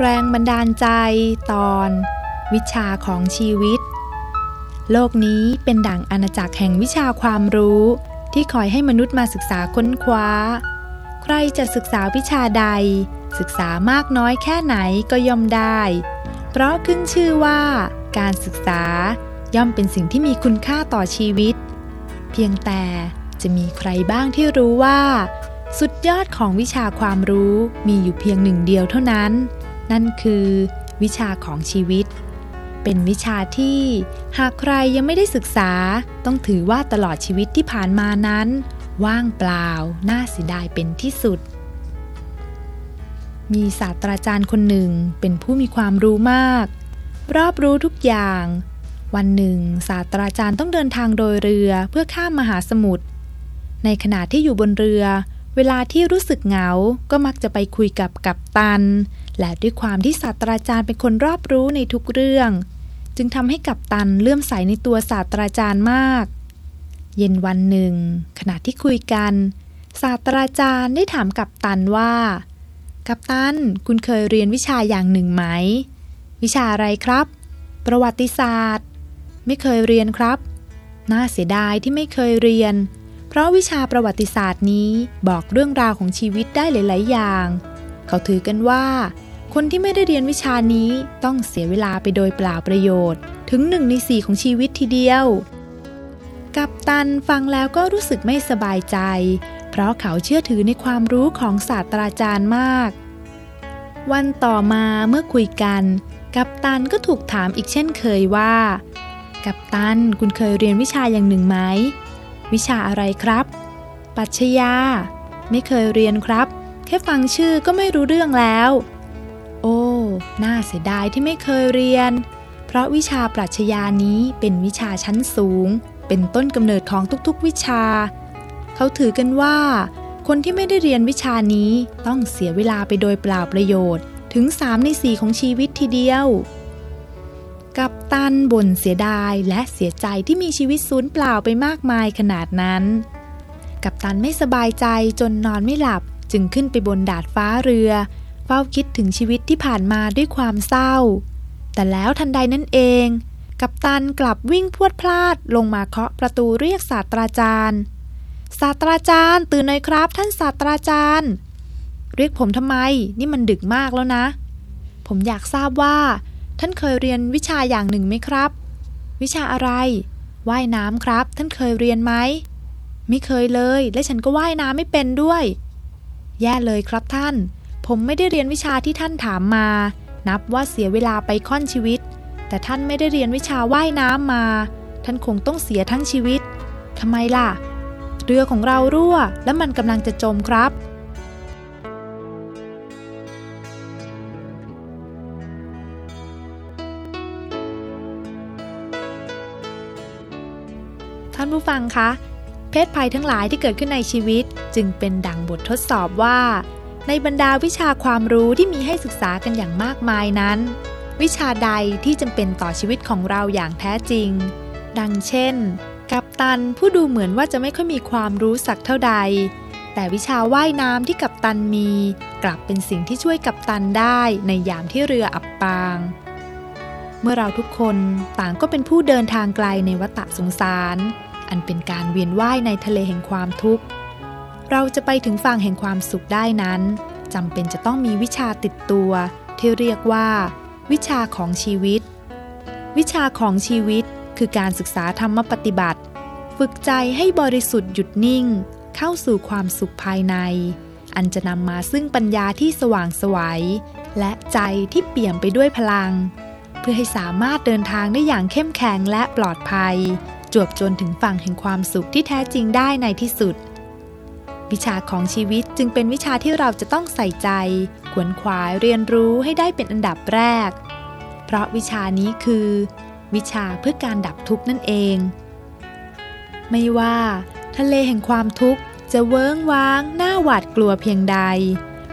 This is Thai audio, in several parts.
แรงบันดาลใจตอน วิชาของชีวิต โลกนี้เป็นดั่งอาณาจักรแห่งวิชาความรู้ ที่คอยให้มนุษย์มาศึกษาค้นคว้า ใครจะศึกษาวิชาใด ศึกษามากน้อยแค่ไหนก็ย่อมได้ เพราะขึ้นชื่อว่า การศึกษาย่อมเป็นสิ่งที่มีคุณค่าต่อชีวิต เพียงแต่จะมีใครบ้างที่รู้ว่า สุดยอดของวิชาความรู้มีอยู่เพียงหนึ่งเดียวเท่านั้น นั่นคือ วิชาของชีวิต เป็นวิชาที่หากใครยังไม่ได้ศึกษา ต้องถือว่าตลอดชีวิตที่ผ่านมานั้น ว่างเปล่า น่าเสียดายเป็นที่สุด มีศาสตราจารย์คนหนึ่งเป็นผู้มีความรู้มาก รอบรู้ทุกอย่าง วันหนึ่ง ศาสตราจารย์ต้องเดินทางโดยเรือเพื่อข้ามมหาสมุทรในขณะที่อยู่บนเรือ เวลาที่รู้สึกเหงา ก็มักจะไปคุยกับกัปตัน และด้วยความที่ศาสตราจารย์เป็นคนรอบรู้ในทุกเรื่อง จึงทำให้กัปตันเลื่อมใสในตัวศาสตราจารย์มาก เย็นวันหนึ่ง ขณะที่คุยกัน ศาสตราจารย์ได้ถามกัปตันว่า กัปตัน คุณเคยเรียนวิชาอย่างหนึ่งไหม วิชาอะไรครับ ประวัติศาสตร์ ไม่เคยเรียนครับ น่าเสียดายที่ไม่เคยเรียน เพราะวิชาประวัติศาสตร์นี้บอกเรื่องราวของชีวิตได้หลาย ๆ อย่าง เขาถือกันว่า คนที่ไม่ได้เรียนวิชานี้ต้องเสียเวลาไปโดยเปล่าประโยชน์ ถึงหนึ่งในสี่ของชีวิตทีเดียว กัปตันฟังแล้วก็รู้สึกไม่สบายใจ เพราะเขาเชื่อถือในความรู้ของศาสตราจารย์มาก วันต่อมาเมื่อคุยกัน กัปตันก็ถูกถามอีกเช่นเคยว่า กัปตันคุณเคยเรียนวิชาอย่างหนึ่งไหม วิชาอะไรครับ ปัชญา ไม่เคยเรียนครับ แค่ฟังชื่อก็ไม่รู้เรื่องแล้ว โอ้ น่าเสียดายที่ไม่เคยเรียน เพราะวิชาปรัชญานี้เป็นวิชาชั้นสูง เป็นต้นกำเนิดของทุกๆวิชา เขาถือกันว่า คนที่ไม่ได้เรียนวิชานี้ต้องเสียเวลาไปโดยเปล่าประโยชน์ ถึง 3 ใน 4 ของชีวิตทีเดียว กับตันบ่นเสียดายและเสียใจที่มีชีวิตสูญเปล่าไปมากมายขนาดนั้น กับตันไม่สบายใจจนนอนไม่หลับจึงขึ้นไปบนดาดฟ้าเรือ เฝ้าคิดถึงชีวิตที่ผ่านมาด้วยความเศร้า แต่แล้วทันใดนั้นเอง กับตันกลับวิ่งพวดพลาดลงมาเคาะประตูเรียกศาสตราจารย์ ศาสตราจารย์ ตื่นหน่อยครับ ท่านศาสตราจารย์ เรียกผมทำไม นี่มันดึกมากแล้วนะ ผมอยากทราบว่า ท่านเคยเรียนวิชาอย่างหนึ่งไหมครับ วิชาอะไร ว่ายน้ำครับ ท่านเคยเรียนไหม ไม่เคยเลย และฉันก็ว่ายน้ำไม่เป็นด้วย แย่เลยครับท่าน ผมไม่ได้เรียนวิชาที่ท่านถามมา นับว่าเสียเวลาไปค่อนชีวิต แต่ท่านไม่ได้เรียนวิชาว่ายน้ำมา ท่านคงต้องเสียทั้งชีวิตทำไมล่ะ เรือของเรารั่ว และมันกำลังจะจมครับ ท่านผู้ฟังคะ เพศภัยทั้งหลายที่เกิดขึ้นในชีวิต จึงเป็นดังบททดสอบว่า ในบรรดาวิชาความรู้ที่มีให้ศึกษากันอย่างมากมายนั้น วิชาใดที่จำเป็นต่อชีวิตของเราอย่างแท้จริง ดังเช่น กัปตันผู้ดูเหมือนว่าจะไม่ค่อยมีความรู้สักเท่าใด แต่วิชาว่ายน้ำที่กัปตันมี กลับเป็นสิ่งที่ช่วยกัปตันได้ในยามที่เรืออับปาง มื่อเราทุกคนต่างก็เป็นผู้เดินทางไกลในวัฏสงสาร อันเป็นการเวียนว่ายในทะเลแห่งความทุกข์ เราจะไปถึงฝั่งแห่งความสุขได้นั้นจำเป็นจะต้องมีวิชาติดตัว ที่เรียกว่า วิชาของชีวิต วิชาของชีวิตคือการศึกษาธรรมปฏิบัติ ฝึกใจให้บริสุทธิ์หยุดนิ่ง เข้าสู่ความสุขภายใน อันจะนำมาซึ่งปัญญาที่สว่างไสวัยและใจที่เปี่ยมไปด้วยพลัง พื่อให้สามารถเดินทางได้อย่างเข้มแข็งและปลอดภัย จวบจนถึงฝั่งแห่งความสุขที่แท้จริงได้ในที่สุด วิชาของชีวิตจึงเป็นวิชาที่เราจะต้องใส่ใจ ขวนขวายเรียนรู้ให้ได้เป็นอันดับแรก เพราะวิชานี้คือ วิชาเพื่อการดับทุกข์นั่นเอง ไม่ว่า ทะเลแห่งความทุกข์จะเวิ้งว้างหน้าหวาดกลัวเพียงใด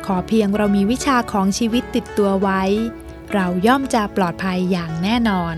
ขอเพียงเรามีวิชาของชีวิตติดตัวไว้ เราย่อมจะปลอดภัยอย่างแน่นอน